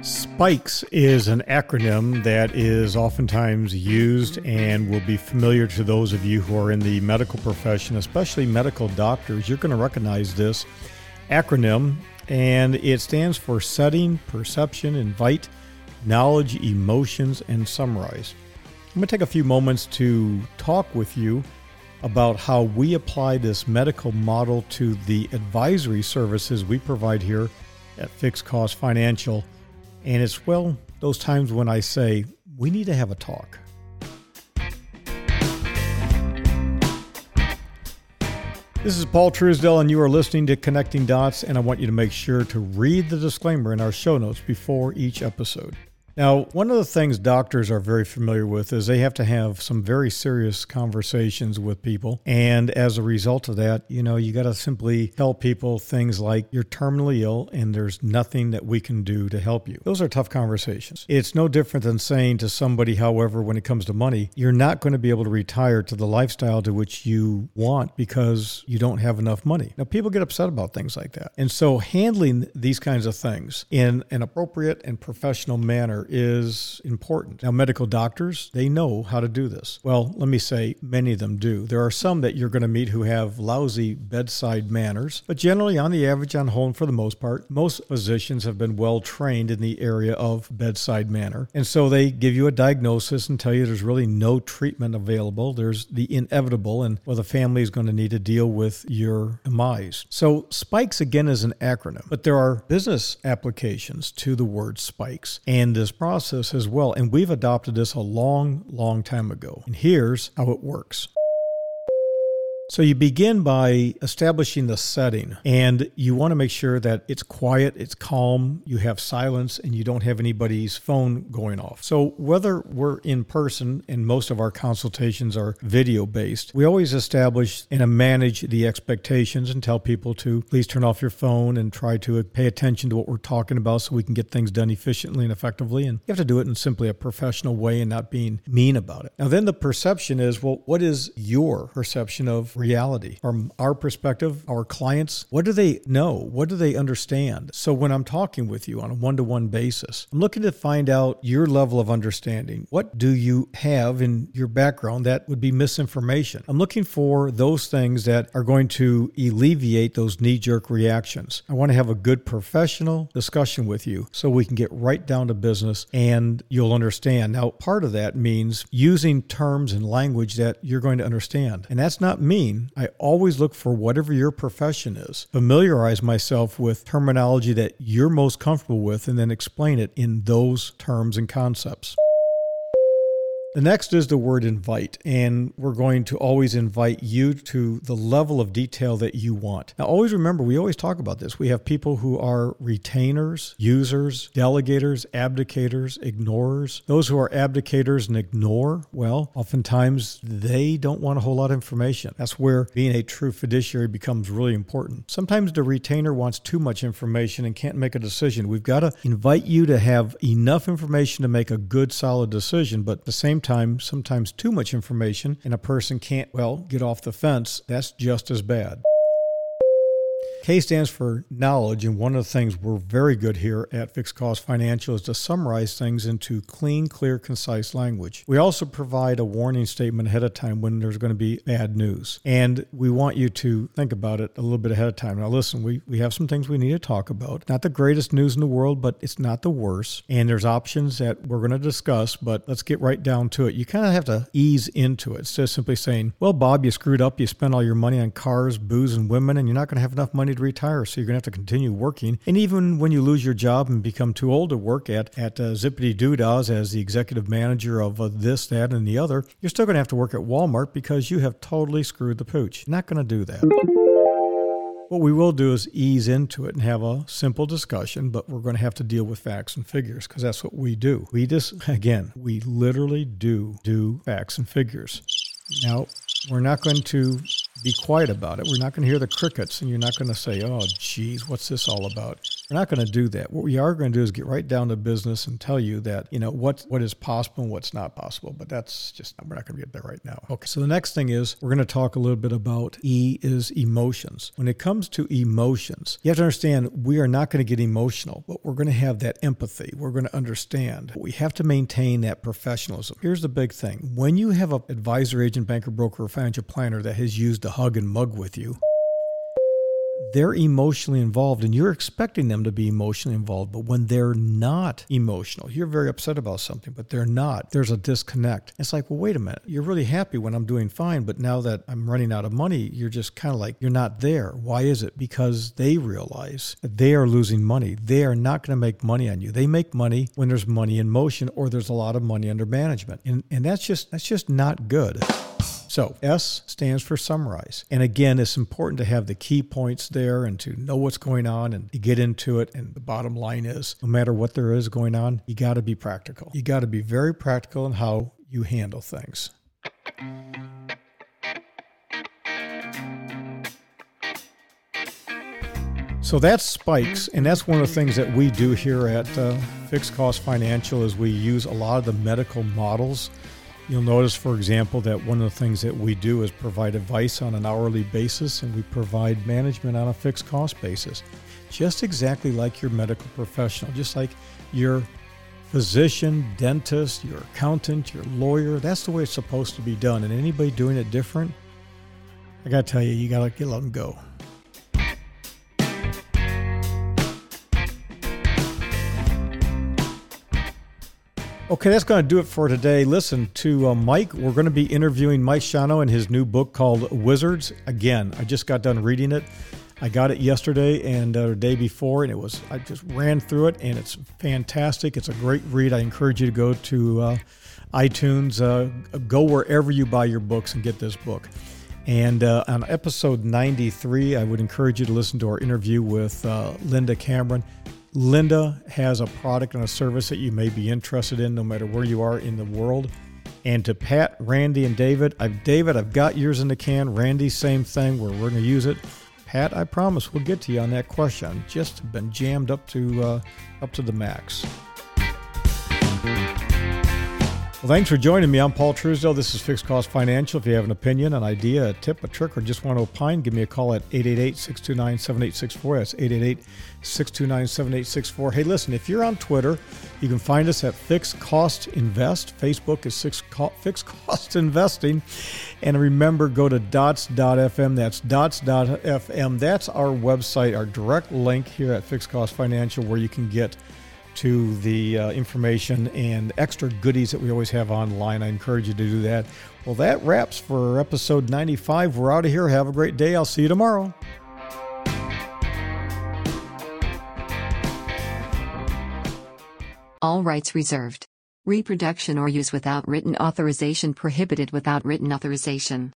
SPIKES is an acronym that is oftentimes used and will be familiar to those of you who are in the medical profession, especially medical doctors. You're going to recognize this acronym, and it stands for Setting, Perception, Invite, Knowledge, Emotions, and Summarize. I'm going to take a few moments to talk with you about how we apply this medical model to the advisory services we provide here at Fixed Cost Financial and it's, well, those times when I say, we need to have a talk. This is Paul Truesdell, and you are listening to Connecting Dots. And I want you to make sure to read the disclaimer in our show notes before each episode. Now, one of the things doctors are very familiar with is they have to have some very serious conversations with people. And as a result of that, you know, you got to simply tell people things like you're terminally ill and there's nothing that we can do to help you. Those are tough conversations. It's no different than saying to somebody, however, when it comes to money, you're not going to be able to retire to the lifestyle to which you want because you don't have enough money. Now, people get upset about things like that. And so handling these kinds of things in an appropriate and professional manner is important. Now, medical doctors, they know how to do this. Well, let me say, many of them do. There are some that you're going to meet who have lousy bedside manners, but generally, on the average, on home for the most part, most physicians have been well trained in the area of bedside manner. And so they give you a diagnosis and tell you there's really no treatment available. There's the inevitable, and well, the family is going to need to deal with your demise. So, spikes again is an acronym, but there are business applications to the word spikes. And this process as well. And we've adopted this a long, long time ago. And here's how it works. So you begin by establishing the setting and you want to make sure that it's quiet, it's calm, you have silence, and you don't have anybody's phone going off. So whether we're in person and most of our consultations are video based, we always establish and manage the expectations and tell people to please turn off your phone and try to pay attention to what we're talking about so we can get things done efficiently and effectively. And you have to do it in simply a professional way and not being mean about it. Now, then the perception is well, what is your perception of reality. From our perspective, our clients, what do they know? What do they understand? So when I'm talking with you on a one to one basis, I'm looking to find out your level of understanding. What do you have in your background that would be misinformation? I'm looking for those things that are going to alleviate those knee jerk reactions. I want to have a good professional discussion with you so we can get right down to business and you'll understand. Now, part of that means using terms and language that you're going to understand. And that's not me I always look for whatever your profession is, familiarize myself with terminology that you're most comfortable with, and then explain it in those terms and concepts. The next is the word invite, and we're going to always invite you to the level of detail that you want. Now, always remember, we always talk about this. We have people who are retainers, users, delegators, abdicators, ignorers. Those who are abdicators and ignore, well, oftentimes they don't want a whole lot of information. That's where being a true fiduciary becomes really important. Sometimes the retainer wants too much information and can't make a decision. We've got to invite you to have enough information to make a good, solid decision, but at the same time, sometimes too much information and a person can't, well, get off the fence, that's just as bad. K stands for knowledge, and one of the things we're very good here at Fixed Cost Financial is to summarize things into clean, clear, concise language. We also provide a warning statement ahead of time when there's going to be bad news, and we want you to think about it a little bit ahead of time. Now, listen, we, we have some things we need to talk about. Not the greatest news in the world, but it's not the worst, and there's options that we're going to discuss, but let's get right down to it. You kind of have to ease into it. It's just simply saying, well, Bob, you screwed up. You spent all your money on cars, booze, and women, and you're not going to have enough money to retire, so you're going to have to continue working. And even when you lose your job and become too old to work at at uh, Zippity Doodahs as the executive manager of uh, this, that, and the other, you're still going to have to work at Walmart because you have totally screwed the pooch. Not going to do that. What we will do is ease into it and have a simple discussion, but we're going to have to deal with facts and figures because that's what we do. We just, again, we literally do do facts and figures. Now, we're not going to be quiet about it. We're not going to hear the crickets, and you're not going to say, oh, geez, what's this all about? We're not going to do that. What we are going to do is get right down to business and tell you that, you know, what, what is possible and what's not possible. But that's just, we're not going to get there right now. Okay. So the next thing is we're going to talk a little bit about E is emotions. When it comes to emotions, you have to understand we are not going to get emotional, but we're going to have that empathy. We're going to understand. We have to maintain that professionalism. Here's the big thing when you have an advisor, agent, banker, broker, or financial planner that has used a hug and mug with you, they're emotionally involved and you're expecting them to be emotionally involved. But when they're not emotional, you're very upset about something, but they're not, there's a disconnect. It's like, well, wait a minute. You're really happy when I'm doing fine, but now that I'm running out of money, you're just kind of like, you're not there. Why is it? Because they realize they are losing money. They are not going to make money on you. They make money when there's money in motion or there's a lot of money under management. And, and that's just, that's just not good. So S stands for summarize. And again, it's important to have the key points there and to know what's going on and to get into it. And the bottom line is no matter what there is going on, you got to be practical. You got to be very practical in how you handle things. So that's spikes, and that's one of the things that we do here at uh, Fixed Cost Financial is we use a lot of the medical models You'll notice, for example, that one of the things that we do is provide advice on an hourly basis and we provide management on a fixed cost basis. Just exactly like your medical professional, just like your physician, dentist, your accountant, your lawyer. That's the way it's supposed to be done. And anybody doing it different, I got to tell you, you got to get let them go. Okay, that's going to do it for today. Listen to uh, Mike. We're going to be interviewing Mike Shano in his new book called Wizards. Again, I just got done reading it. I got it yesterday and uh, the day before, and it was I just ran through it, and it's fantastic. It's a great read. I encourage you to go to uh, iTunes, uh, go wherever you buy your books, and get this book. And uh, on episode 93, I would encourage you to listen to our interview with uh, Linda Cameron. Linda has a product and a service that you may be interested in no matter where you are in the world. And to Pat, Randy, and David, I've David, I've got yours in the can. Randy, same thing. We're, we're going to use it. Pat, I promise we'll get to you on that question. Just been jammed up to uh, up to the max. Well, thanks for joining me. I'm Paul Truesdell. This is Fixed Cost Financial. If you have an opinion, an idea, a tip, a trick, or just want to opine, give me a call at 888 629 7864. That's 888 629 7864. Hey, listen, if you're on Twitter, you can find us at Fixed Cost Invest. Facebook is Fixed Cost Investing. And remember, go to dots.fm. That's dots.fm. That's our website, our direct link here at Fixed Cost Financial, where you can get to the uh, information and extra goodies that we always have online. I encourage you to do that. Well, that wraps for episode 95. We're out of here. Have a great day. I'll see you tomorrow. All rights reserved. Reproduction or use without written authorization prohibited without written authorization.